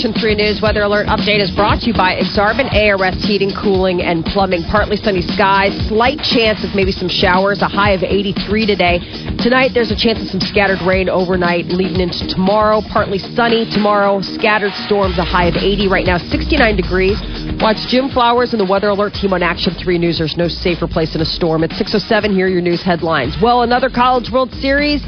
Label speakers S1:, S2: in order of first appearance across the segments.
S1: Action 3 News weather alert update is brought to you by Exarban ARS Heating, Cooling, and Plumbing. Partly sunny skies, slight chance of maybe some showers, a high of 83 today. Tonight, there's a chance of some scattered rain overnight leading into tomorrow. Partly sunny tomorrow, scattered storms, a high of 80. Right now, 69 degrees. Watch Jim Flowers and the Weather Alert team on Action 3 News. There's no safer place in a storm. At 6.07, here are your news headlines. Well, another College World Series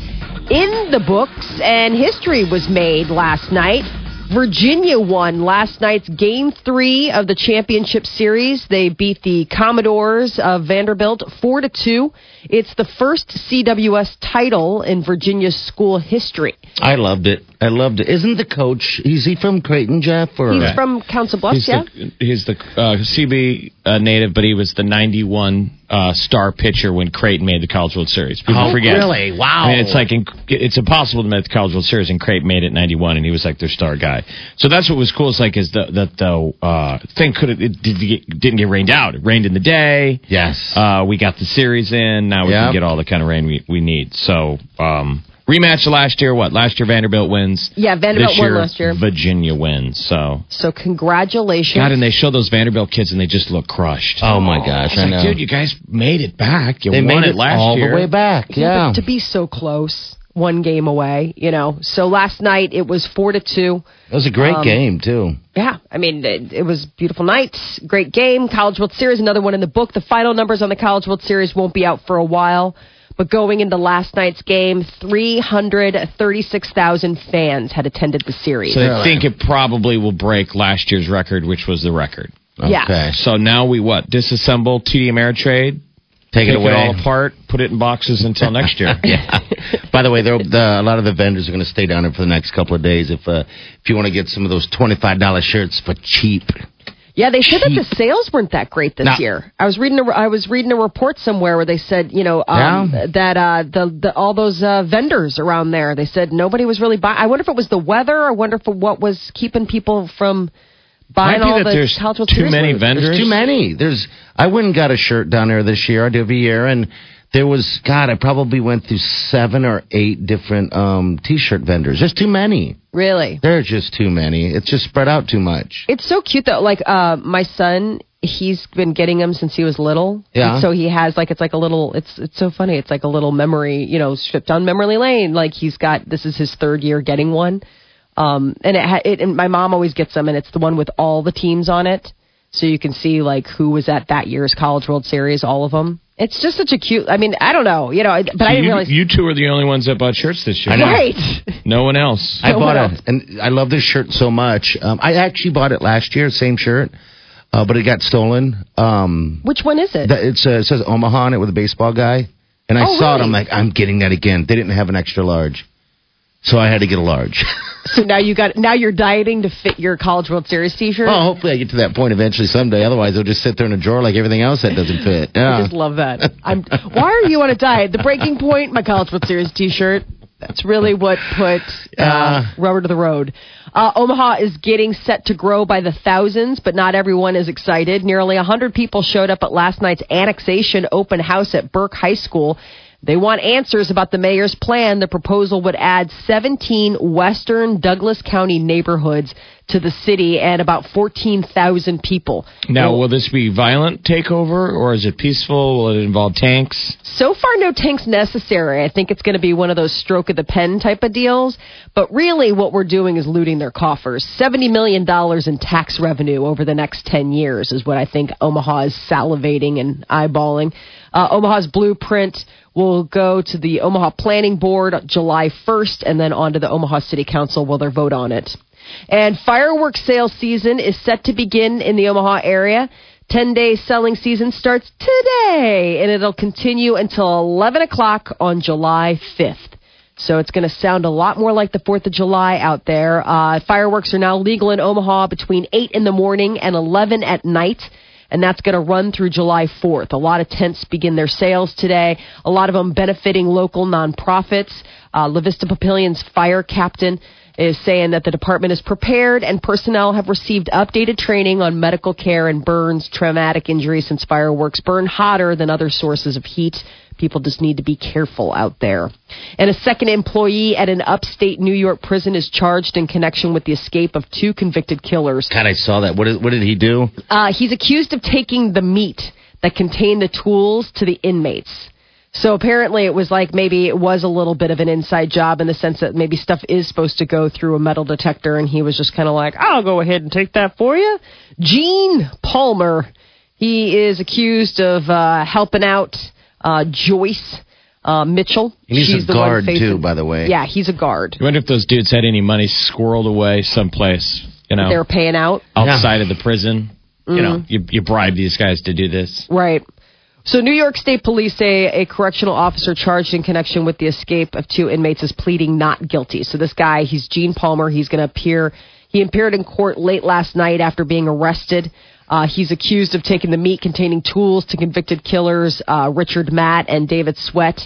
S1: in the books, and history was made last night. Virginia won last night's game three of the championship series. They beat the Commodores of Vanderbilt four to two. It's the first CWS title in Virginia's school history.
S2: I loved it. I loved it. Isn't the coach? Is he from Creighton, Jeff? Or
S1: He's from Council Bluffs,
S3: He's
S1: yeah.
S3: the, he's the uh, CB uh, native, but he was the 91 uh, star pitcher when Creighton made the College World Series. People
S2: Oh,
S3: forget.
S2: really? Wow.
S3: I mean, it's like in, it's impossible to make the College World Series, and Creighton made it 91, and he was like their star guy. So that's what was cool. Is like is the that the uh, thing could it did get, didn't get rained out. It rained in the day.
S2: yes.
S3: Uh, we got the series in. Now we
S2: Yep.
S3: can get all the kind of rain we, we need. So um, rematch last year. What last year Vanderbilt wins.
S1: Yeah, Vanderbilt
S3: this
S1: won last year.
S3: Virginia wins. So
S1: So congratulations.
S3: God, and they show those Vanderbilt kids, and they just look crushed.
S2: oh my gosh!
S3: It's
S2: I
S3: like, dude, you guys made it back. You
S2: they
S3: won
S2: made
S3: it last
S2: all
S3: year.
S2: the way back.
S1: Yeah,
S2: Yeah.
S1: but to be so close, one game away, you know. So last night it was four to two.
S2: it was a great
S1: Um,
S2: game too.
S1: Yeah, I mean it, it was beautiful night, great game. College World Series, another one in the book. The final numbers on the College World Series won't be out for a while. But going into last night's game, 336,000 fans had attended the series.
S3: So they think it probably will break last year's record, which was the record.
S1: Yeah.
S3: So now we what? Disassemble TD Ameritrade,
S2: Take it
S3: take
S2: away.
S3: it all apart, put it in boxes until next year.
S2: yeah. By the way, there, the, a lot of the vendors are going to stay down there for the next couple of days. If uh, if you want to get some of those twenty five dollar shirts for cheap,
S1: Yeah, they said that the sales weren't that great this
S2: No.
S1: year. I was reading a, I was reading a report somewhere where they said, you know, um,
S2: Yeah.
S1: that uh, the, the all those uh, vendors around there, they said nobody was really buying. I wonder if it was the weather. I wonder if what was keeping people from buying
S3: Might be
S1: all
S3: that
S1: the
S3: there's
S1: World
S3: too
S1: Series
S3: many vendors.
S2: there's too many. There's I went and got a shirt down there this year. I do every year, and there was God. I probably went through seven or eight different um, t-shirt vendors. There's too many.
S1: Really,
S2: There's just too many. It's just spread out too much.
S1: it's so cute though. Like uh, my son. He's been getting them since he was little.
S2: Yeah.
S1: And so he has like it's like a little it's it's so funny. It's like a little memory, you know, strip down memory lane. Like he's got this is his third year getting one. Um, and it, ha- it and my mom always gets them, and it's the one with all the teams on it, so you can see like who was at that year's College World Series, all of them. It's just such a cute. I mean, I don't know, you know, I- but I didn't
S3: you,
S1: realize.
S3: you two are the only ones that bought shirts this year.
S1: Right.
S3: No one else.
S2: I
S1: No
S2: bought
S1: one
S2: it, and I love this shirt so much. Um, I actually bought it last year, same shirt, uh, but it got stolen. Um,
S1: Which one is it?
S2: that- it's, uh, it says Omaha on it with a baseball guy, and I
S1: Oh,
S2: saw it. I'm like, I'm getting that again. They didn't have an extra large, so I had to get a large.
S1: so now you got now you're dieting to fit your College World Series T-shirt.
S2: well, hopefully I get to that point eventually someday. Otherwise, they'll just sit there in a drawer like everything else that doesn't fit.
S1: I just love that. I'm. Why are you on a diet? The breaking point. My College World Series T-shirt. That's really what put uh, rubber to the road. Uh, Omaha is getting set to grow by the thousands, but not everyone is excited. Nearly 100 people showed up at last night's annexation open house at Burke High School. They want answers about the mayor's plan. The proposal would add 17 western Douglas County neighborhoods to the city and about 14,000 people.
S3: Now, will this be violent takeover or is it peaceful? Will it involve tanks?
S1: So far, no tanks necessary. I think it's going to be one of those stroke of the pen type of deals. But really, what we're doing is looting their coffers. $70 million in tax revenue over the next 10 years is what I think Omaha is salivating and eyeballing. Uh, Omaha's blueprint will go to the Omaha Planning Board July 1st and then on to the Omaha City Council will their vote on it. And fireworks sales season is set to begin in the Omaha area. 10 day selling season starts today and it'll continue until 11 o'clock on July 5th. So it's going to sound a lot more like the 4th of July out there. Uh, fireworks are now legal in Omaha between 8 in the morning and 11 at night and that's going to run through July 4th. A lot of tents begin their sales today, a lot of them benefiting local nonprofits. Uh, La Vista Papillion's fire captain is saying that the department is prepared and personnel have received updated training on medical care and burns, traumatic injuries since fireworks burn hotter than other sources of heat. People just need to be careful out there. And a second employee at an upstate New York prison is charged in connection with the escape of two convicted killers.
S2: God, I saw that. What did, what did he do?
S1: Uh, he's accused of taking the meat that contained the tools to the inmates. So apparently it was like maybe it was a little bit of an inside job in the sense that maybe stuff is supposed to go through a metal detector and he was just kind of like, I'll go ahead and take that for you. Gene Palmer. He is accused of uh, helping out uh, Joyce uh, Mitchell.
S2: He's
S1: She's
S2: a
S1: the
S2: guard,
S1: facing-
S2: too, by the way.
S1: Yeah, he's a guard.
S3: I wonder if those dudes had any money squirreled away someplace, you know,
S1: They were paying out.
S3: outside of the prison. You know,
S1: Mm-hmm.
S3: you, you bribe these guys to do this.
S1: Right. So, New York State Police say a correctional officer charged in connection with the escape of two inmates is pleading not guilty. So, this guy, he's Gene Palmer. He's going to appear. He appeared in court late last night after being arrested. Uh, he's accused of taking the meat containing tools to convicted killers uh, Richard Matt and David Sweat.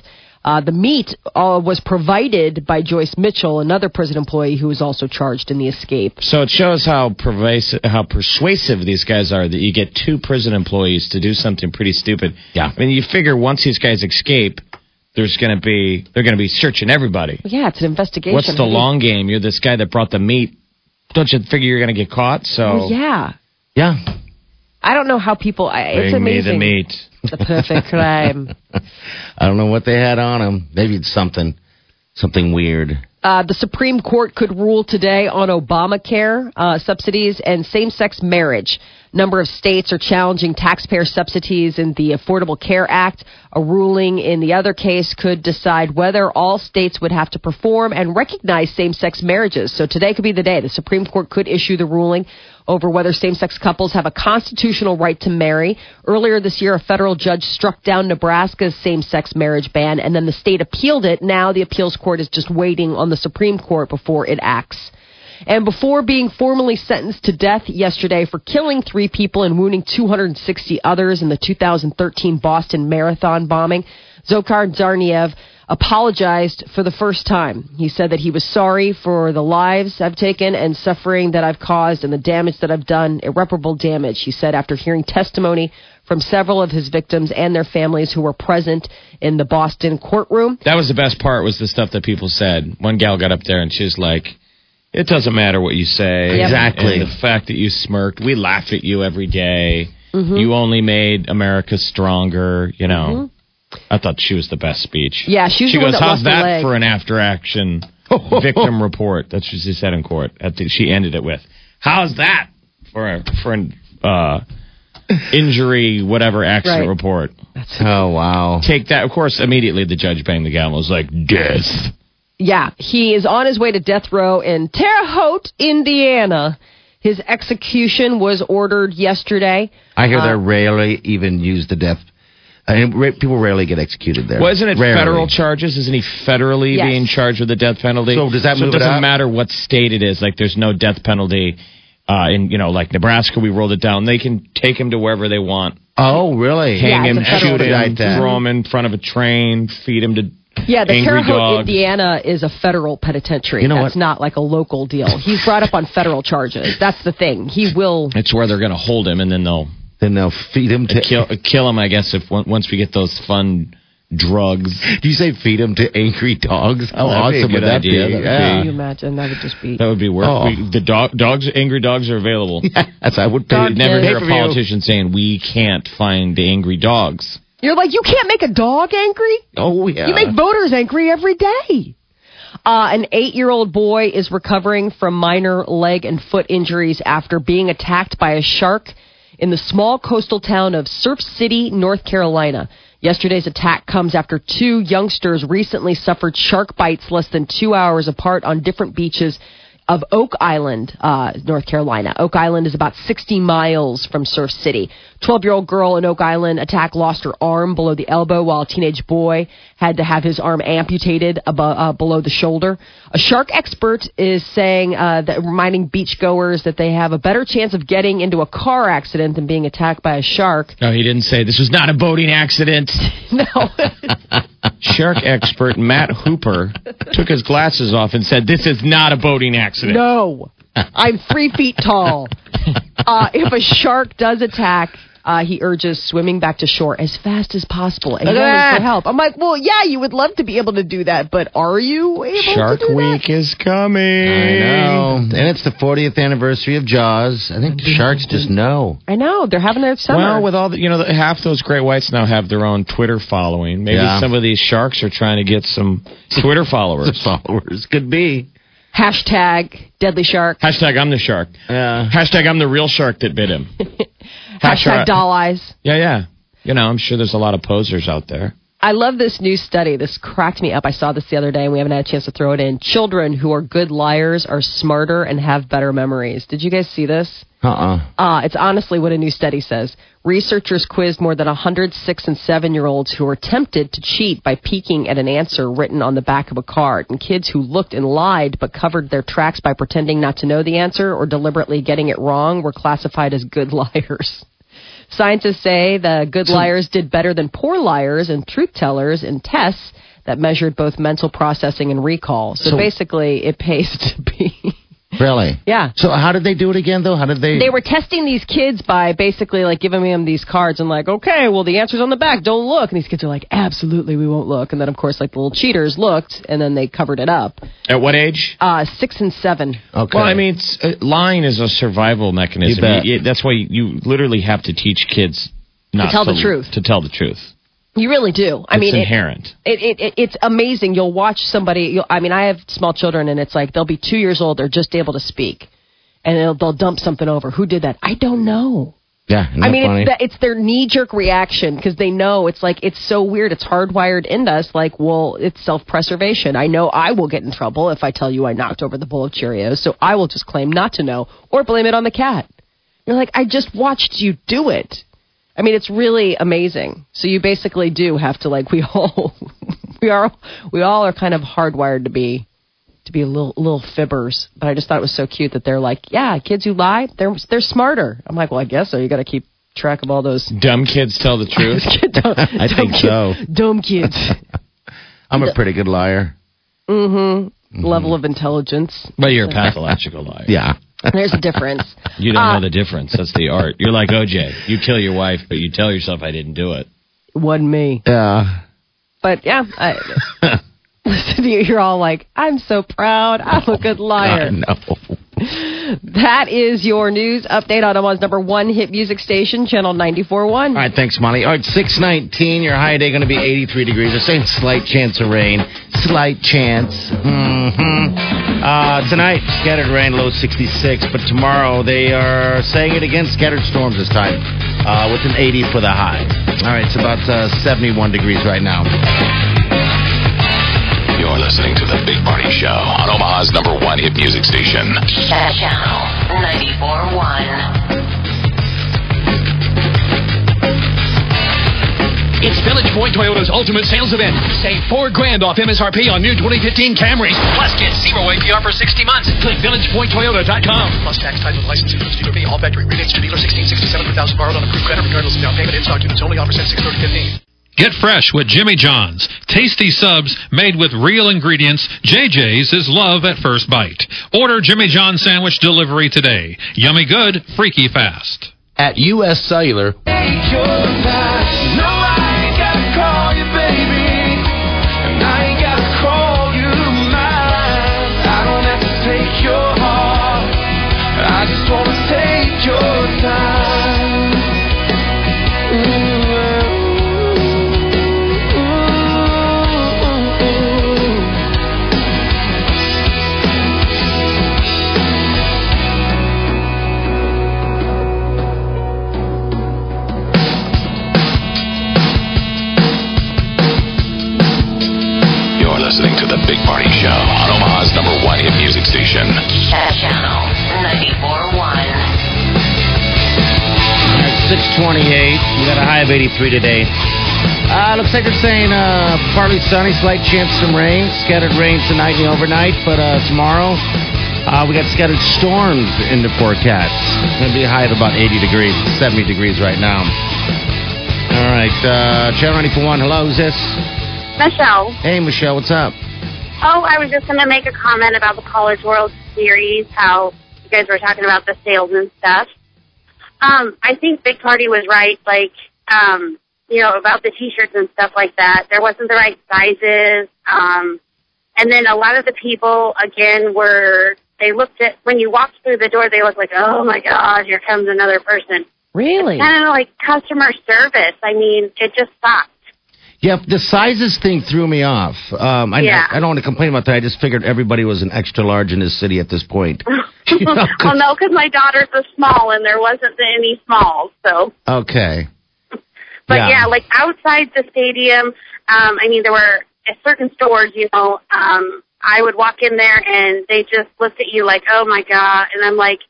S1: Uh, the meat uh, was provided by Joyce Mitchell, another prison employee who was also charged in the escape.
S3: So it shows how pervasive, how persuasive these guys are that you get two prison employees to do something pretty stupid.
S2: Yeah.
S3: I mean, you figure once these guys escape, there's going to be they're going to be searching everybody.
S1: Yeah, it's an investigation.
S3: What's the long game? You're this guy that brought the meat. Don't you figure you're going to get caught? So
S1: Oh, yeah.
S2: Yeah.
S1: I don't know how people. I, it's
S3: bring me
S1: amazing.
S3: the meat.
S1: The perfect crime.
S2: I don't know what they had on him. Maybe it's something, something weird.
S1: Uh, the Supreme Court could rule today on Obamacare uh, subsidies and same sex marriage. Number of states are challenging taxpayer subsidies in the Affordable Care Act. A ruling in the other case could decide whether all states would have to perform and recognize same sex marriages. So today could be the day. The Supreme Court could issue the ruling over whether same sex couples have a constitutional right to marry. Earlier this year, a federal judge struck down Nebraska's same sex marriage ban, and then the state appealed it. Now the appeals court is just waiting on the Supreme Court before it acts. And before being formally sentenced to death yesterday for killing three people and wounding 260 others in the 2013 Boston Marathon bombing, Dzhokhar Tsarnaev apologized for the first time. He said that he was sorry for the lives I've taken and suffering that I've caused and the damage that I've done, irreparable damage, he said after hearing testimony from several of his victims and their families who were present in the Boston courtroom.
S3: That was the best part. Was the stuff that people said. One gal got up there and she was like, "It doesn't matter what you say.
S2: Yep. Exactly.
S3: And the fact that you smirked, we laugh at you every day.
S1: Mm-hmm.
S3: You only made America stronger. You know." I thought she was the best speech.
S1: Yeah, she was
S3: She goes,
S1: that
S3: "How's that for an after action victim report?" That's what she said in court. At the, she ended it with, "How's that for a, for an uh, injury whatever accident
S1: Right.
S3: report?"
S2: Oh wow.
S3: Take that. Of course, immediately the judge banged the gavel. Was like death.
S1: Yeah, he is on his way to death row in Terre Haute, Indiana. His execution was ordered yesterday.
S2: I hear
S1: Uh,
S2: they rarely even use the death. I mean, ra- people rarely get executed there.
S3: Well, isn't it
S2: Rarely.
S3: federal charges? Isn't he federally
S1: Yes.
S3: being charged with the death penalty?
S2: So does that
S3: so
S2: move
S3: it
S2: it
S3: doesn't
S2: up?
S3: matter what state it is. Like, there's no death penalty uh, in you know, like Nebraska. We rolled it down. They can take him to wherever they want.
S2: Oh, really?
S3: Hang
S1: Yeah,
S3: him,
S1: it's a federal
S3: shoot him, throw him in front of a train, feed him to
S1: Yeah, the
S3: Angry
S1: Terre Haute. Indiana is a federal penitentiary.
S2: You know
S1: That's
S2: what?
S1: not like a local deal. He's brought up on federal charges. That's the thing. He will.
S3: It's where they're going to hold him, and then they'll
S2: Then they'll feed him to.
S3: kill kill him. I guess if once we get those fun drugs.
S2: Do you say feed him to angry dogs? How
S3: That'd
S2: awesome would that
S3: idea.
S2: be?
S3: That would
S2: yeah.
S1: Can you imagine? That would just be.
S3: That would be worth.
S2: Oh.
S3: We, the dog, dogs, angry dogs are available.
S2: Yes, I would pay.
S3: You'd never hear a politician saying we can't find the angry dogs.
S1: You're like, you can't make a dog angry?
S2: Oh yeah.
S1: You make voters angry every day. Uh, an eight year old boy is recovering from minor leg and foot injuries after being attacked by a shark in the small coastal town of Surf City, North Carolina. Yesterday's attack comes after two youngsters recently suffered shark bites less than two hours apart on different beaches of Oak Island, uh, North Carolina. Oak Island is about 60 miles from Surf City. 12 year old girl in Oak Island attack lost her arm below the elbow while a teenage boy had to have his arm amputated above, uh, below the shoulder. A shark expert is saying, uh, that reminding beachgoers that they have a better chance of getting into a car accident than being attacked by a shark.
S3: No, he didn't say this was not a boating accident.
S1: No.
S3: Shark expert Matt Hooper took his glasses off and said, "This is not a boating accident."
S1: No, I'm three feet tall. Uh, if a shark does attack, uh, he urges swimming back to shore as fast as possible and yelling for help. I'm like, well, yeah, you would love to be able to do that, but are you able
S3: Shark
S1: to do
S3: Week is coming.
S2: I know. And it's the 40th anniversary of Jaws. I think the sharks just know.
S1: I know they're having their summer.
S3: Well, with all the, you know, the, half those great whites now have their own Twitter following. Maybe
S2: Yeah.
S3: some of these sharks are trying to get some Twitter followers.
S2: followers could be.
S1: Hashtag deadly shark.
S3: Hashtag I'm the shark.
S2: Yeah.
S3: Hashtag I'm the real shark that bit him.
S1: Hashtag doll eyes.
S3: Yeah, yeah. You know, I'm sure there's a lot of posers out there.
S1: I love this new study. This cracked me up. I saw this the other day, and we haven't had a chance to throw it in. Children who are good liars are smarter and have better memories. Did you guys see this?
S2: Uh-uh.
S1: Uh, it's honestly what a new study says. Researchers quizzed more than 100 six and seven year olds who were tempted to cheat by peeking at an answer written on the back of a card. And kids who looked and lied but covered their tracks by pretending not to know the answer or deliberately getting it wrong were classified as good liars. Scientists say the good liars did better than poor liars and truth tellers in tests that measured both mental processing and recall. So,
S2: So-
S1: basically, it pays to be.
S2: Really?
S1: yeah.
S2: So how did they do it again, though? How did they?
S1: They were testing these kids by basically like giving them these cards and like, okay, well the answer's on the back, don't look. And these kids are like, absolutely, we won't look. And then of course like the little cheaters looked and then they covered it up.
S3: At what age?
S1: Uh, six and seven.
S2: Okay.
S3: Well, I mean, it's, uh, lying is a survival mechanism.
S2: You bet.
S3: You- that's why you, you literally have to teach kids not
S1: tell the truth.
S3: To tell the truth.
S1: You really do. I
S3: it's
S1: mean,
S3: inherent.
S1: It, it, it, it's amazing. You'll watch somebody. You'll, I mean, I have small children, and it's like they'll be two years old. They're just able to speak, and they'll, they'll dump something over. Who did that? I don't know.
S2: yeah.
S1: I mean,
S2: funny?
S1: it's, the, it's their knee jerk reaction because they know it's like it's so weird. It's hardwired into us. Like, well, it's self preservation. I know I will get in trouble if I tell you I knocked over the bowl of Cheerios, so I will just claim not to know or blame it on the cat. You're like, I just watched you do it. I mean, it's really amazing. So you basically do have to like we all we are we all are kind of hardwired to be to be little little fibbers. But I just thought it was so cute that they're like, yeah, kids who lie, they're they're smarter. I'm like, well, I guess so. You got to keep track of all those.
S3: Dumb kids tell the truth.
S1: dumb,
S2: I
S1: dumb
S2: think
S1: kids,
S2: so.
S1: Dumb kids.
S2: I'm a pretty good liar. Mm-hmm.
S1: Level of intelligence.
S3: but you're a pathological liar.
S2: Yeah.
S1: There's a difference.
S3: You don't
S1: Uh,
S3: know the difference. That's the art. You're like OJ. You kill your wife, but you tell yourself I didn't do it.
S1: Wasn't me.
S2: Yeah.
S1: But yeah, I, listen to you. You're all like, I'm so proud. I'm a good liar.
S2: I know.
S1: That is your news update on Omaha's number one hit music station, Channel 94.1.
S2: All right, thanks, Molly. All right, 619, your high day going to be 83 degrees. They're saying slight chance of rain. Slight chance. Mm-hmm. Uh, tonight, scattered rain, low 66. But tomorrow, they are saying it again, scattered storms this time, uh, with an 80 for the high. All right, it's about uh, 71 degrees right now.
S4: You're listening to The Big Party Show on Omaha's number one hit music station.
S5: Channel 94.1.
S6: It's Village Point Toyota's ultimate sales event. Save four grand off MSRP on new 2015 Camrys. Plus, get zero APR for 60 months. Click VillagePointToyota.com. Plus tax, title, and licensing fees, dealer fee, all factory rebates to dealer 1667 per thousand borrowed on approved credit, regardless of down payment. In stock units only. Offer sent 63015.
S7: Get fresh with Jimmy John's. Tasty subs made with real ingredients. JJ's is love at first bite. Order Jimmy John's sandwich delivery today. Yummy good, freaky fast.
S2: At U.S. Cellular,
S4: Big Party Show on Omaha's number one hit music station.
S5: Channel 94.1.
S2: 628. We got a high of 83 today. Uh, looks like they're saying uh, partly sunny, slight chance of some rain. Scattered rain tonight and overnight, but uh, tomorrow uh, we got scattered storms in the forecast. It's going to be a high of about 80 degrees, 70 degrees right now. All right, uh, Channel 94.1. Hello, who's this?
S8: Michelle.
S2: Hey, Michelle, what's up?
S8: Oh, I was just going to make a comment about the College World Series, how you guys were talking about the sales and stuff. Um, I think Big Party was right, like, um, you know, about the t-shirts and stuff like that. There wasn't the right sizes. Um, and then a lot of the people, again, were, they looked at, when you walked through the door, they looked like, oh my gosh, here comes another person.
S1: Really?
S8: Kind of like customer service. I mean, it just sucked.
S2: Yeah, the sizes thing threw me off. Um, I,
S8: Yeah.
S2: I, don't want to complain about that. I just figured everybody was an extra large in this city at this point. You know, 'cause-
S8: well, no, because my daughter's a small and there wasn't any smalls, so.
S2: Okay.
S8: But yeah, like outside the stadium, um, I mean, there were at certain stores, you know, um, I would walk in there and they just looked at you like, oh my God. And I'm like,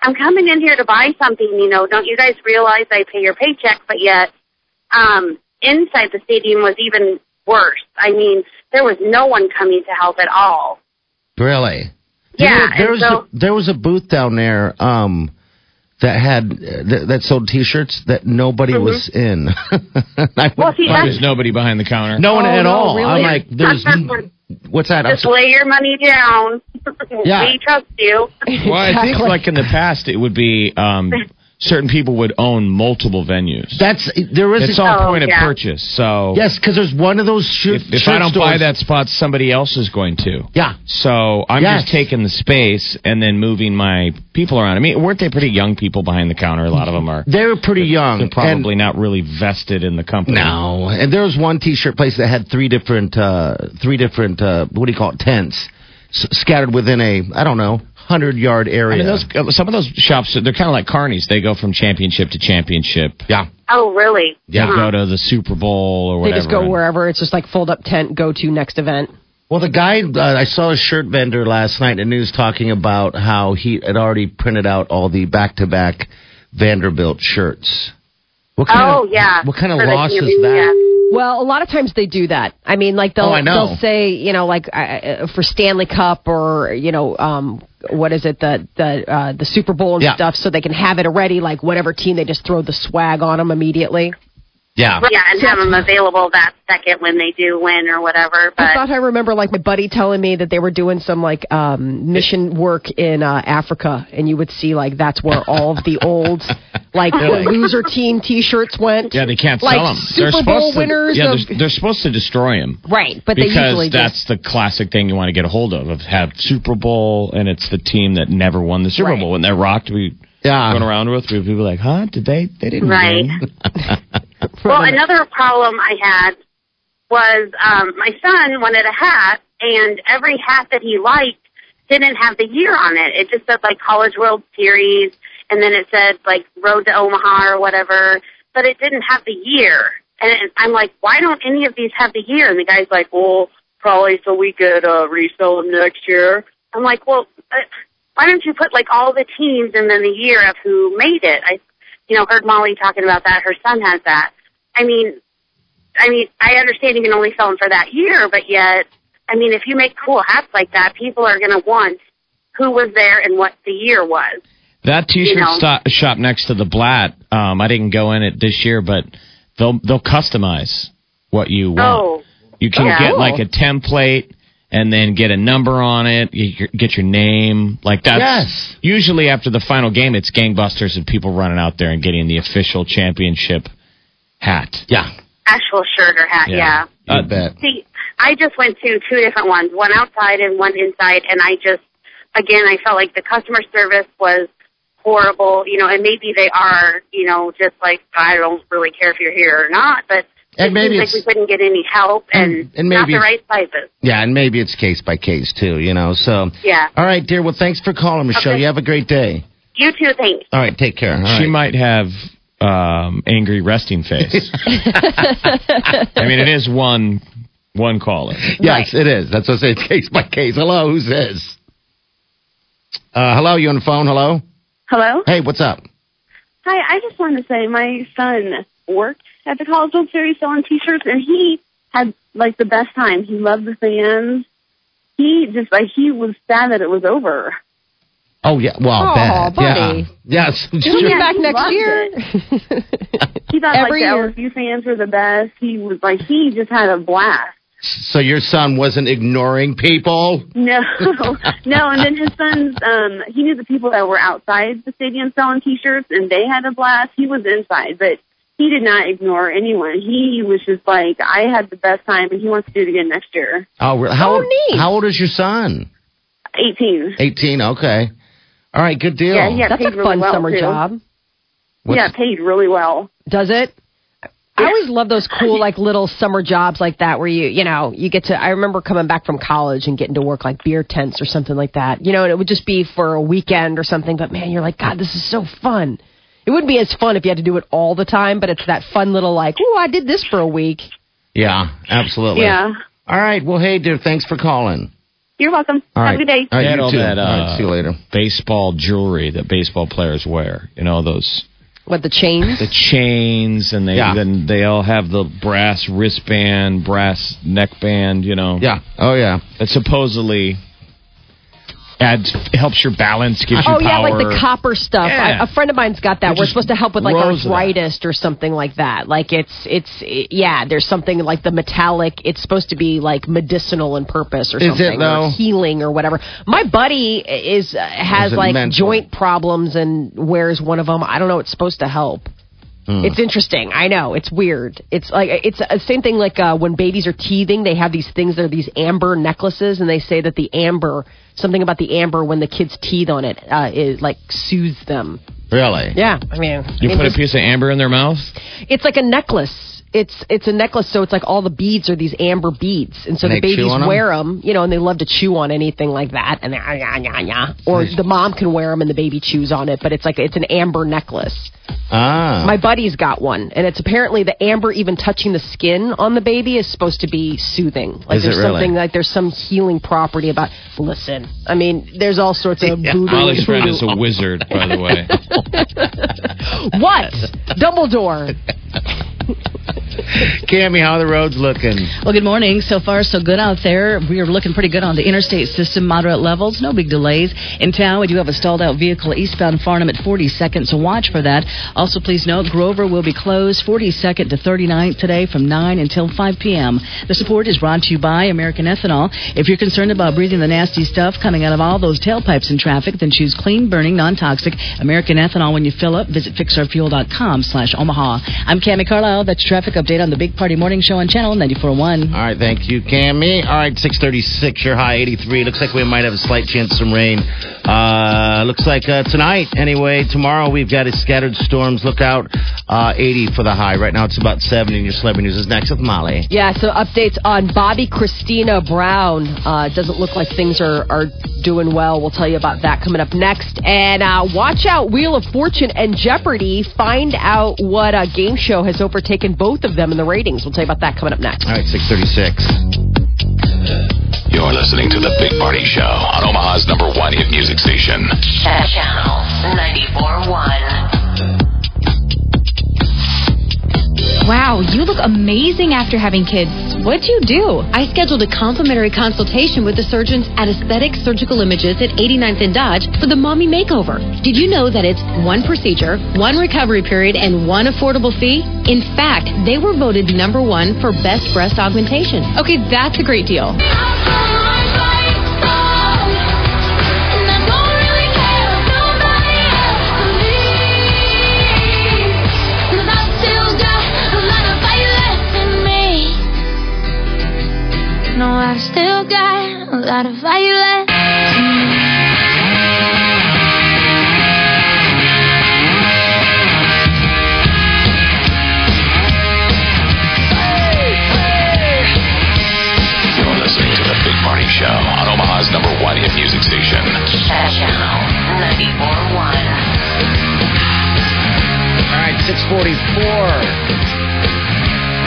S8: I'm coming in here to buy something, you know, don't you guys realize I pay your paycheck? But yet, um, inside the stadium was even worse. I mean, there was no one coming to help at all.
S2: Really?
S8: Yeah,
S2: There, was
S8: so-
S2: a, there was a booth down there um, that had uh, that, that sold T-shirts that nobody was in. I
S8: Mm-hmm. Well, see,
S2: went-
S3: There's nobody behind the counter.
S2: no one
S8: Oh,
S2: at
S8: no,
S2: all. I'm like, there's what's that?
S8: Just lay your money down.
S2: Yeah.
S8: we trust you.
S3: Well, I think like in the past, it would be um, certain people would own multiple venues.
S2: that's there is.
S3: It's
S2: a,
S3: all
S8: Oh,
S3: point of purchase. So
S2: yes, because there's one of those shirt.
S3: if, if
S2: shirt
S3: I don't buy that spot, somebody else is going to.
S2: yeah,
S3: So I'm
S2: Yes.
S3: just taking the space and then moving my people around. I mean, weren't they pretty young people behind the counter? A lot of them are.
S2: they were pretty young.
S3: They're
S2: and-
S3: probably not really vested in the company.
S2: No, and there was one T-shirt place that had three different, uh, three different, uh, what do you call it, tents s- scattered within a, I don't know, hundred yard
S3: I
S2: area.
S3: mean, those, uh, some of those shops, they're kind of like carnies. They go from championship to championship.
S2: yeah,
S8: Oh, really?
S3: They go to the Super Bowl or whatever.
S1: They just go
S3: and-
S1: wherever. It's just like fold up tent, go to next event.
S2: Well, the guy uh, I saw a shirt vendor last night in the news talking about how he had already printed out all the back-to-back Vanderbilt shirts. What kind
S8: Oh,
S2: of,
S8: yeah.
S2: What kind of
S8: For
S2: loss is
S8: community,
S2: that?
S1: Well, a lot of times they do that. I mean, like they'll
S2: Oh, I know.
S1: they'll say, you know, like uh, uh, for Stanley Cup or you know, um, what is it, the the uh, the Super Bowl and
S2: Yeah.
S1: stuff, so they can have it already. Like whatever team, they just throw the swag on them immediately.
S2: Yeah.
S8: Yeah, and have them available that second when they do win or whatever.
S1: I
S8: But
S1: thought I remember like my buddy telling me that they were doing some like um mission work in uh, Africa, and you would see like that's where all of the old like the loser team T-shirts went.
S3: Yeah, they can't
S1: like
S3: sell them.
S1: Super Bowl winners.
S3: Yeah,
S1: of,
S3: they're, they're supposed to destroy them.
S1: right, but they
S3: because
S1: usually
S3: that's the classic thing you want to get a hold of. Of have Super Bowl, and it's the team that never won the Super
S1: Right.
S3: Bowl. When they're rocked, we
S2: Yeah.
S3: going around with we people like, huh? Did they? They didn't
S8: Right. well, another problem I had was um, my son wanted a hat, and every hat that he liked didn't have the year on it. It just said like College World Series, and then it said like Road to Omaha or whatever, but it didn't have the year. And I'm like, why don't any of these have the year? And the guy's like, well, probably so we could uh, resell them next year. I'm like, well, uh, why don't you put like all the teams and then the year of who made it? I, you know, heard Molly talking about that. Her son has that. I mean, I mean, I understand you can only sell them for that year, but yet, I mean, if you make cool hats like that, people are going to want who was there and what the year was.
S3: That T-shirt
S8: You know.
S3: sto- shop next to the Blatt, um, I didn't go in it this year, but they'll they'll customize what you want.
S8: Oh.
S3: You can
S8: Yeah.
S3: get
S8: Cool.
S3: like a template and then get a number on it. You get your name. Like that's
S2: Yes.
S3: usually after the final game. It's gangbusters and people running out there and getting the official championship hat.
S2: Yeah.
S8: Actual shirt or hat, yeah.
S2: You
S3: Uh,
S2: bet.
S8: See, I just went to two different ones, one outside and one inside, and I just, again, I felt like the customer service was horrible, you know, and maybe they are, you know, just like, I don't really care if you're here or not, but
S2: And
S8: it
S2: maybe
S8: seems like we couldn't get any help and,
S2: And- and
S8: not the right sizes.
S2: Yeah, and maybe it's case by case too, you know. So
S8: Yeah.
S2: All right, dear. Well, thanks for calling, Michelle.
S8: Okay.
S2: You have a great day.
S8: You too, thanks.
S2: All right, take care. All
S3: She
S2: right.
S3: might have um, angry resting face. I mean, it is one one caller.
S2: Yes, it is. That's what I say. It's case by case. Hello, who's this? Uh, hello, you on the phone? Hello.
S9: Hello.
S2: Hey, what's up?
S9: Hi. I just wanted to say my son worked at the College World Series selling T-shirts, and he had like the best time. He loved the fans. He just like he was sad that it was over.
S2: Oh yeah. Well,
S1: Aw,
S2: bad.
S1: buddy.
S2: Yeah. Yes.
S1: He'll be back
S9: he
S1: next year.
S9: He thought
S1: Every
S9: like the
S1: year.
S9: LSU fans were the best. He was like he just had a blast.
S2: So your son wasn't ignoring people?
S9: No, no, and then his sons, um, he knew the people that were outside the stadium selling T-shirts, and they had a blast. He was inside, but he did not ignore anyone. He was just like, I had the best time, and he wants to do it again next year.
S2: Oh, re- how,
S1: Oh,
S2: old,
S1: neat.
S2: how old is your son?
S9: Eighteen.
S2: 18. Okay. All right, good deal.
S9: Yeah, yeah.
S1: That's a
S9: paid really
S1: fun
S9: well,
S1: summer
S9: too.
S1: job.
S2: What's-
S9: Yeah, paid really well.
S1: Does it? I always love those cool, like little summer jobs like that where you, you know, you get to. I remember coming back from college and getting to work like beer tents or something like that. You know, and it would just be for a weekend or something. But man, you're like, God, this is so fun. It wouldn't be as fun if you had to do it all the time, but it's that fun little like, oh, I did this for a week.
S2: Yeah, absolutely.
S9: Yeah.
S2: All right. Well, hey, dear, thanks for calling.
S9: You're welcome.
S2: All
S9: Have
S2: right.
S9: a good day.
S2: All right,
S3: They
S2: you
S3: all
S2: too.
S3: that
S2: All right,
S3: uh,
S2: see you later.
S3: baseball jewelry that baseball players wear. You know those
S1: What the chains?
S3: the chains, and they
S2: Yeah.
S3: then they all have the brass wristband, brass neckband. You know,
S2: Yeah. Oh, yeah.
S3: that supposedly adds helps your balance, gives you
S1: Oh yeah,
S3: power.
S1: like the copper stuff.
S3: Yeah.
S1: I, a friend of mine's got that.
S3: They're
S1: We're supposed to help with like
S3: rows of that.
S1: arthritis or something like that. Like it's it's yeah. There's something like the metallic. It's supposed to be like medicinal in purpose or
S2: Is it,
S1: something,
S2: though?
S1: or healing or whatever. My buddy is uh, has
S2: Is
S1: like
S2: mental?
S1: joint problems and wears one of them. I don't know. It's supposed to help.
S2: Hmm.
S1: It's interesting. I know. It's weird. It's like it's the same thing like uh, when babies are teething, they have these things that are these amber necklaces, and they say that the amber, something about the amber when the kids teeth on it, uh, is like soothes them.
S2: Really?
S1: Yeah, I mean,
S3: you
S1: I mean,
S3: put a piece of amber in their mouth.
S1: it's like a necklace. It's it's a necklace, so it's like all the beads are these amber beads, and so
S2: And
S1: the babies
S2: on 'em?
S1: wear them, you know, and they love to chew on anything like that, and they, ah, yeah, yeah, yeah. or the mom can wear them and the baby chews on it, but it's like it's an amber necklace.
S2: Ah.
S1: My buddy's got one, and it's apparently the amber even touching the skin on the baby is supposed to be soothing. Like
S2: Is it
S1: there's
S2: really?
S1: something like there's some healing property about. Listen, I mean, there's all sorts of
S2: Yeah.
S1: voodoo.
S3: Molly's friend is a wizard, by the way.
S1: what? Dumbledore.
S2: Cammy, how are the roads looking?
S10: Well, good morning. So far, so good out there. We are looking pretty good on the interstate system, moderate levels, no big delays. In town, we do have a stalled out vehicle eastbound Farnam at 42nd, so watch for that. Also, please note, Grover will be closed 42nd to 39th today from 9 until 5 p.m. The support is brought to you by American Ethanol. If you're concerned about breathing the nasty stuff coming out of all those tailpipes in traffic, then choose clean burning, non-toxic American Ethanol when you fill up. Visit fixourfuel.com slash Omaha. I'm Cami Carlisle. That's traffic update on the Big Party Morning Show on Channel 94.1.
S2: All right, thank you, Cammy. All right, 636, your high 83. Looks like we might have a slight chance of some rain. Uh, looks like uh, tonight, anyway. Tomorrow we've got a scattered storms. Look out, uh, 80 for the high. Right now it's about 70, and your celebrity news is next with Molly.
S1: Yeah, so updates on Bobbi Kristina Brown. Uh, doesn't look like things are, are doing well. We'll tell you about that coming up next. And uh, watch out, Wheel of Fortune and Jeopardy. Find out what uh, game show has overtaken both of them in the ratings. We'll tell you about that coming up next.
S2: All right, 636.
S4: You're listening to The Big Party Show on Omaha's number one hit music station.
S5: Channel 94.1.
S11: Wow, you You look amazing after having kids. What'd you do?
S12: I scheduled a complimentary consultation with the surgeons at Aesthetic Surgical Images at 89th and Dodge for the mommy makeover. Did you know that it's one procedure, one recovery period, and one affordable fee? In fact, they were voted number one for best breast augmentation.
S11: Okay, that's a great deal.
S13: No, I still got a lot of fire left.
S4: You're listening to The Big Party Show on Omaha's number one hit music station.
S5: Channel 94.1.
S2: All right, 644.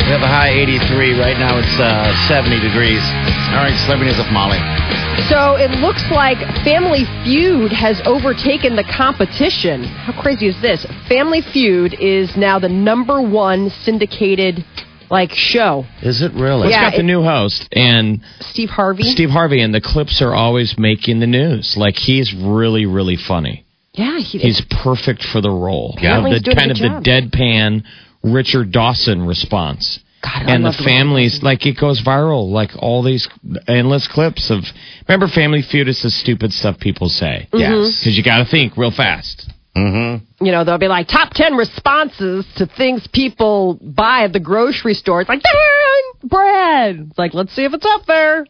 S2: We have a high 83. Right now it's uh, 70 degrees. All right, celebrities of Molly.
S1: So it looks like Family Feud has overtaken the competition. How crazy is this? Family Feud is now the number one syndicated like show.
S2: Is it really?
S3: It's
S1: Yeah,
S3: got the
S1: it-
S3: new host and
S1: Steve Harvey.
S3: Steve Harvey, and the clips are always making the news. Like he's really, really funny.
S1: Yeah, he,
S3: He's perfect for the role.
S1: Apparently
S3: the
S1: he's doing a
S3: kind of
S1: good
S3: the deadpan Richard Dawson response.
S1: God,
S3: and the
S1: love the
S3: families, like it goes viral, like all these endless clips of. Remember, Family Feud is the stupid stuff people say.
S1: Mhm.
S3: Yes, because you got to think real fast.
S2: Mm-hmm.
S1: you know, they'll be like top 10 responses to things people buy at the grocery store. It's like, bread. It's like, let's see if it's up there.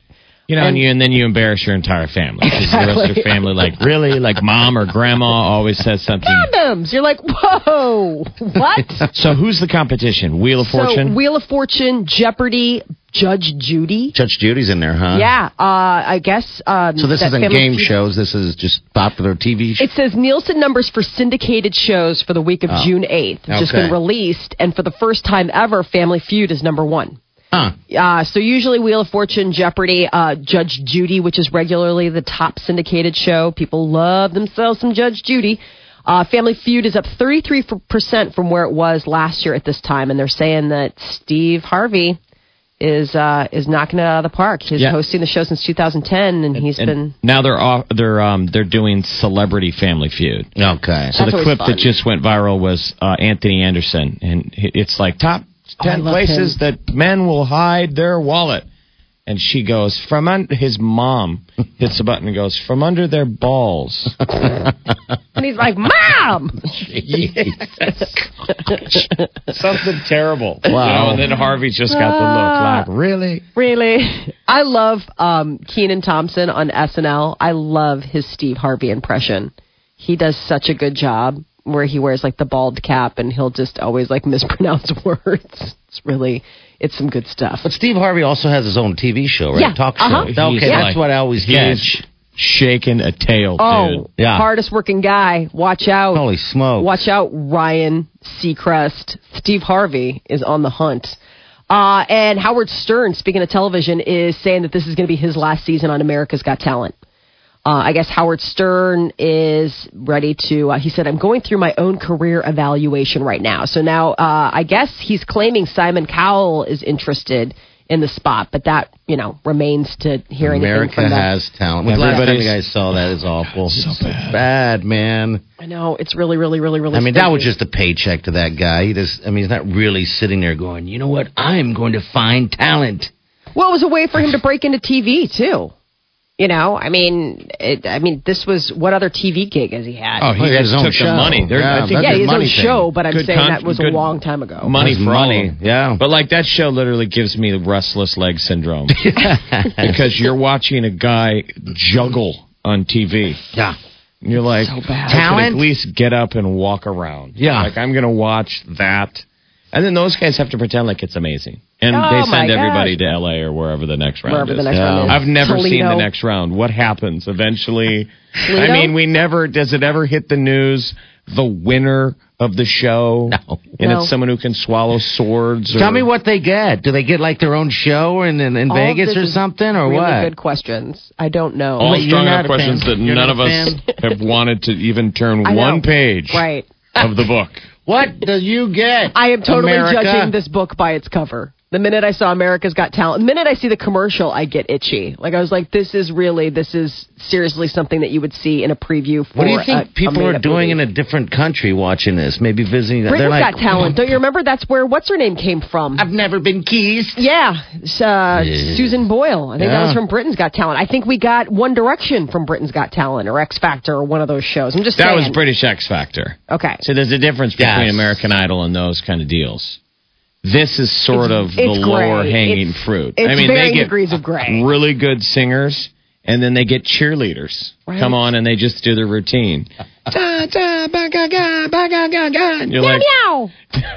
S3: You know, and,
S1: And-
S3: you and then you embarrass your entire family. 'Cause the rest of your family, like really, like mom or grandma always says something.
S1: Condoms. You're like, whoa, what?
S3: So who's the competition? Wheel of Fortune.
S1: So, Wheel of Fortune, Jeopardy, Judge Judy.
S2: Judge Judy's in there, huh?
S1: Yeah, uh, I guess. Um,
S2: So this isn't game
S1: Feud-
S2: shows. This is just popular TV shows.
S1: It says Nielsen numbers for syndicated shows for the week of
S2: Oh.
S1: June 8th have just been released, and for the first time ever, Family Feud is number one.
S2: Huh.
S1: Uh, so usually Wheel of Fortune, Jeopardy, uh, Judge Judy, which is regularly the top syndicated show. People love themselves some Judge Judy. Uh, Family Feud is up 33% from where it was last year at this time, and they're saying that Steve Harvey is uh, is knocking it out of the park. He's
S3: Yeah.
S1: hosting the show since 2010, and he's
S3: And
S1: been
S3: now they're off, they're um they're doing Celebrity Family Feud.
S2: Okay.
S3: So
S1: That's
S3: the clip
S1: fun.
S3: that just went viral was uh, Anthony Anderson, and it's like top
S1: Oh, I
S3: ten
S1: love
S3: places that men will hide their wallet. And she goes from un- his mom hits a button and goes from under their balls.
S1: and he's like, "Mom."
S3: Something terrible.
S2: Wow.
S3: You know, and then Harvey's just got the look like really.
S1: Really? I love um, Kenan Thompson on SNL. I love his Steve Harvey impression. He does such a good job where he wears like the bald cap and he'll just always like mispronounce words. It's really, it's some good stuff.
S2: But Steve Harvey also has his own TV show, right?
S1: Yeah,
S2: Talk show.
S1: uh-huh.
S2: Okay,
S3: He's
S2: that's what I always catch.
S3: He's shaking a tail,
S1: Oh,
S3: dude.
S2: Yeah.
S1: hardest working guy. Watch out.
S2: Holy smokes.
S1: Watch out, Ryan Seacrest. Steve Harvey is on the hunt. Uh, and Howard Stern, speaking of television, is saying that this is going to be his last season on America's Got Talent. Uh, I guess Howard Stern is ready to. Uh, he said, "I'm going through my own career evaluation right now." So now, uh, I guess he's claiming Simon Cowell is interested in the spot, but that you know remains to hear anything
S2: America
S1: from them.
S2: has talent. When the last time you guys saw that is awful. So bad. man.
S1: I know it's really, really, really, really.
S2: I mean, that was just a paycheck to that guy. He just, I mean, he's not really sitting there going, you know what? I'm going to find talent.
S1: Well, it was a way for him to break into TV too. You know, I mean, it, I mean, this was what other TV gig has he had?
S3: Oh, he,
S2: he had his own
S3: took
S2: show.
S3: the money. There-
S2: Yeah,
S3: I think
S1: yeah,
S2: a
S1: his own
S2: thing.
S1: show, but I'm
S3: Good
S1: saying
S3: con-
S1: that was a long time ago.
S3: money for
S2: money.
S3: of.
S2: Yeah.
S3: But like that show literally gives me the restless leg syndrome because you're watching a guy juggle on TV.
S2: Yeah.
S3: And you're like,
S1: So bad.
S3: I
S2: Talent?
S3: at least get up and walk around.
S2: Yeah.
S3: Like I'm gonna watch that. And then those guys have to pretend like it's amazing. And
S1: Oh,
S3: they send everybody
S1: gosh.
S3: to LA or wherever the next round
S1: Wherever
S3: is.
S1: the next
S2: Yeah.
S1: round is.
S3: I've never seen the next round. What happens eventually? I mean, we never. Does it ever hit the news? The winner of the show,
S2: No.
S3: and
S1: No.
S3: it's someone who can swallow swords. Or,
S2: Tell me what they get. Do they get like their own show in, in, in Vegas or something or
S1: really
S2: what?
S1: good questions. I don't know.
S3: All
S2: Wait,
S3: strong enough questions that
S2: You're
S3: none of us have wanted to even turn one page
S1: Right.
S3: of the book.
S2: What do you get?
S1: I am totally
S2: America?
S1: judging this book by its cover. The minute I saw America's Got Talent, the minute I see the commercial, I get itchy. Like I was like, this is really, this is seriously something that you would see in a preview for.
S2: What do you
S1: a-
S2: think
S1: a
S2: people are doing
S1: movie.
S2: in a different country watching this? Maybe visiting.
S1: Britain's
S2: They're like,
S1: Got Talent. Don't you remember? That's where what's her name came from.
S2: I've never been kissed.
S1: Yeah, it's, uh, Susan Boyle. I think that was from Britain's Got Talent. I think we got One Direction from Britain's Got Talent or X Factor or one of those shows. I'm just
S3: That
S1: saying.
S3: was British X Factor.
S1: Okay.
S3: So there's a difference between
S2: Yes.
S3: American Idol and those kind of deals. This is sort
S1: It's-
S3: of the
S1: gray.
S3: lower hanging
S1: It's-
S3: fruit.
S1: it's
S3: I mean, they get
S1: degrees of gray.
S3: really good singers, and then they get cheerleaders
S1: Right.
S3: come on and they just do their routine. Da, da, ba, ga, ga, ba, ga, ga, ga. You're
S1: meow
S3: like,
S1: meow.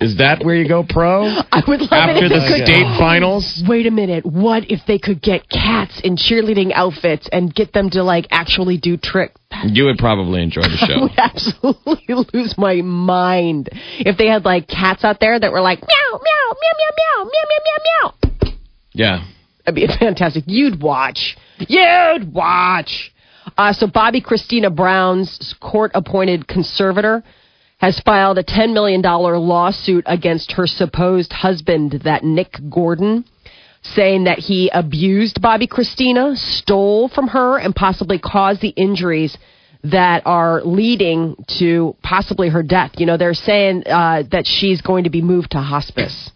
S3: is that where you go pro?
S1: I would love
S3: After
S1: it. if they could-
S3: state finals?
S1: Wait a minute. What if they could get cats in cheerleading outfits and get them to like actually do tricks?
S3: You would probably enjoy the show.
S1: I would absolutely lose my mind if they had like cats out there that were like meow meow meow meow meow meow meow meow meow.
S3: Yeah.
S1: That'd be fantastic. You'd watch. You'd watch. Uh, so Bobbi Kristina Brown's court-appointed conservator has filed a $10 million lawsuit against her supposed husband, that Nick Gordon, saying that he abused Bobbi Kristina, stole from her, and possibly caused the injuries that are leading to possibly her death. You know, they're saying uh, that she's going to be moved to hospice.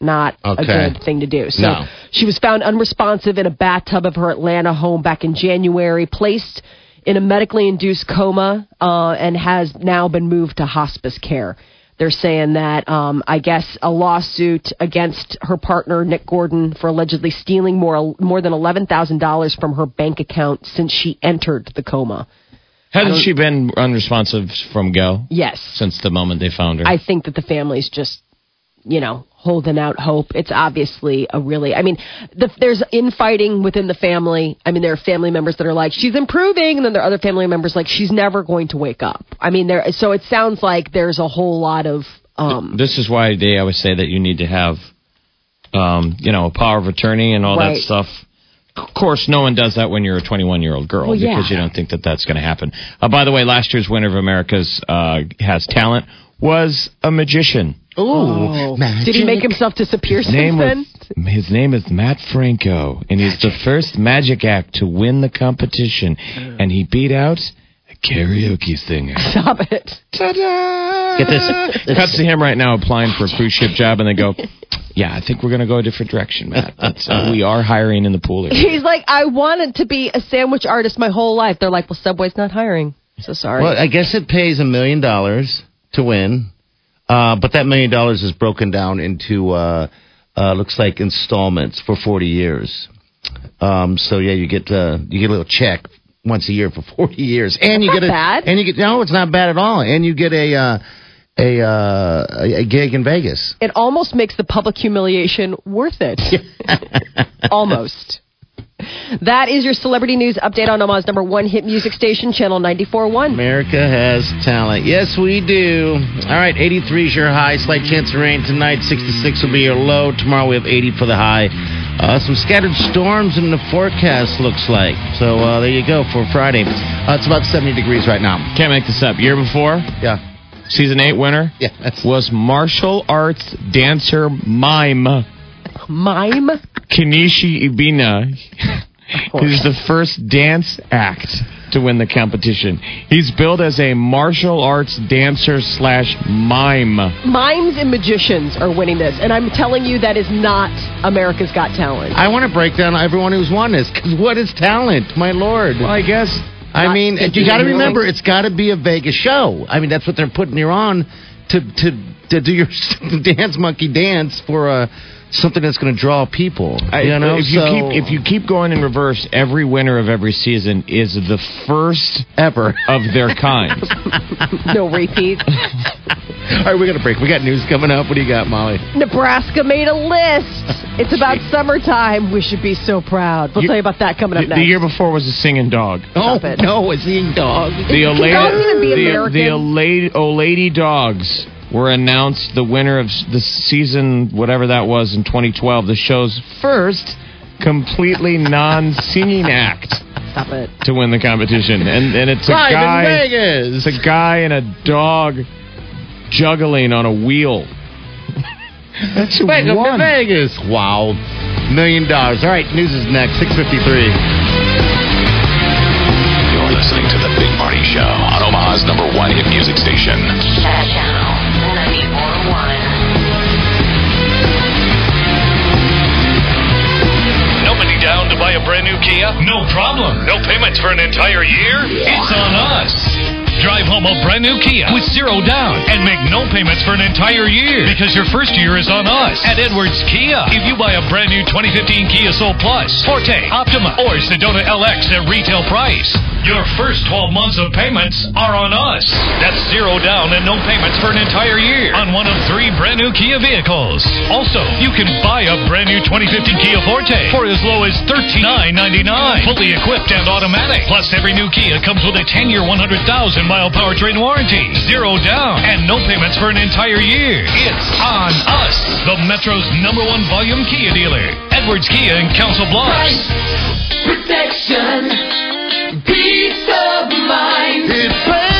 S1: Not
S2: Okay.
S1: a good thing to do. So
S2: No.
S1: she was found unresponsive in a bathtub of her Atlanta home back in January, placed in a medically induced coma, uh, and has now been moved to hospice care. They're saying that um, I guess a lawsuit against her partner Nick Gordon for allegedly stealing more more than eleven thousand dollars from her bank account since she entered the coma.
S3: Hasn't she been unresponsive from go?
S1: Yes,
S3: Since the moment they found her.
S1: I think that the family's just, you know, holding out hope. It's obviously a really, I mean, the, there's infighting within the family. I mean, there are family members that are like, she's improving, and then there are other family members like, she's never going to wake up. I mean, there. So it sounds like there's a whole lot of, um,
S3: this is why they always say that you need to have, um, you know, a power of attorney and all
S1: Right.
S3: that stuff. Of course, no one does that when you're a 21 year old girl
S1: Well, yeah.
S3: because you don't think that that's going to happen. Uh, by the way, last year's winner of America's uh, Has Talent was a magician.
S2: Ooh,
S1: oh. did he make himself disappear
S3: His
S1: since
S3: name
S1: then?
S3: was his name is Mat Franco, and he's the first magic act to win the competition, and he beat out a karaoke singer.
S1: Stop it.
S3: Ta-da!
S2: Get this.
S3: Cuts to him right now applying for a cruise ship job, and they go, "Yeah, I think we're going to go a different direction, Matt. But, uh, we are hiring in the pool." area."
S1: He's like, I wanted to be a sandwich artist my whole life. They're like, well, Subway's not hiring. So sorry.
S2: Well, I guess it pays a million dollars to win, uh, but that million dollars is broken down into uh, uh, looks like installments for forty years. Um, so yeah, you get uh, you get a little check once a year for forty years, and you
S1: That's
S2: get a
S1: bad.
S2: and you get no, it's not bad at all, and you get a uh, a, uh, a gig in Vegas.
S1: it almost makes the public humiliation worth it. almost. That is your celebrity news update on Omaha's number one hit music station, Channel 94.1.
S2: America has talent. Yes, we do. All right, 83 is your high. Slight chance of rain tonight. 66 will be your low. Tomorrow we have 80 for the high. Uh, some scattered storms in the forecast looks like. So uh, there you go for Friday. Uh, it's about 70 degrees right now.
S3: Can't make this up. Year before,
S2: Yeah.
S3: season eight winner
S2: Yeah. That's,
S3: was martial arts dancer mime
S1: Mime?
S3: Kenichi Ebina. is the first dance act to win the competition. He's billed as a martial arts dancer slash mime.
S1: Mimes and magicians are winning this. And I'm telling you, that is not America's Got Talent.
S2: I want to break down everyone who's won this because what is talent? My lord.
S3: Well, I guess
S2: I
S1: Not
S2: mean, you got to remember, it's got to be a Vegas show. I mean, that's what they're putting you on to to to do your dance monkey dance for uh, something that's going to draw people.
S3: I-
S2: you know,
S3: if you
S2: so
S3: keep if you keep going in reverse, every winner of every season is the first
S2: ever.
S3: of their kind.
S1: No repeat.
S2: All right, we got a break. We got news coming up. What do you got, Molly?
S1: Nebraska made a list. It's about summertime. We should be so proud. We'll
S3: You-
S1: tell you about that coming up
S3: the,
S1: next.
S3: the year before was a singing dog.
S2: Oh
S1: it.
S2: no, a seeing dog.
S3: The
S1: Can dogs even be
S3: the,
S1: American?
S3: the Olate, Olate Dogs were announced the winner of the season, whatever that was, in 2012. The show's first completely non-singing act
S1: Stop it.
S3: to win the competition, and and it's a
S2: Live
S3: guy.
S2: in Vegas.
S3: It's a guy and a dog juggling on a wheel.
S2: That's Welcome to Vegas. Wow. Million dollars. All right, news is next. 653.
S4: You're listening to The Big Party Show on Omaha's number one hit music station.
S5: Channel 94.1.
S6: Nobody down to buy a brand new Kia? No problem. No payments for an entire year? It's on us. Drive home a brand new Kia with zero down and make no payments for an entire year because your first year is on us at Edwards Kia. If you buy a brand new 2015 Kia Soul Plus, Forte, Optima, or Sedona LX at retail price, your first 12 months of payments are on us. That's zero down and no payments for an entire year on one of three brand new Kia vehicles. Also, you can buy a brand new 2015 Kia Forte for as low as $39.99, fully equipped and automatic. Plus, every new Kia comes with a 10-year, 100,000 mile powertrain warranty. Zero down and no payments for an entire year. It's on us, the Metro's number one volume Kia dealer. Edwards Kia in Council Bluffs.
S14: Protection, peace of mind.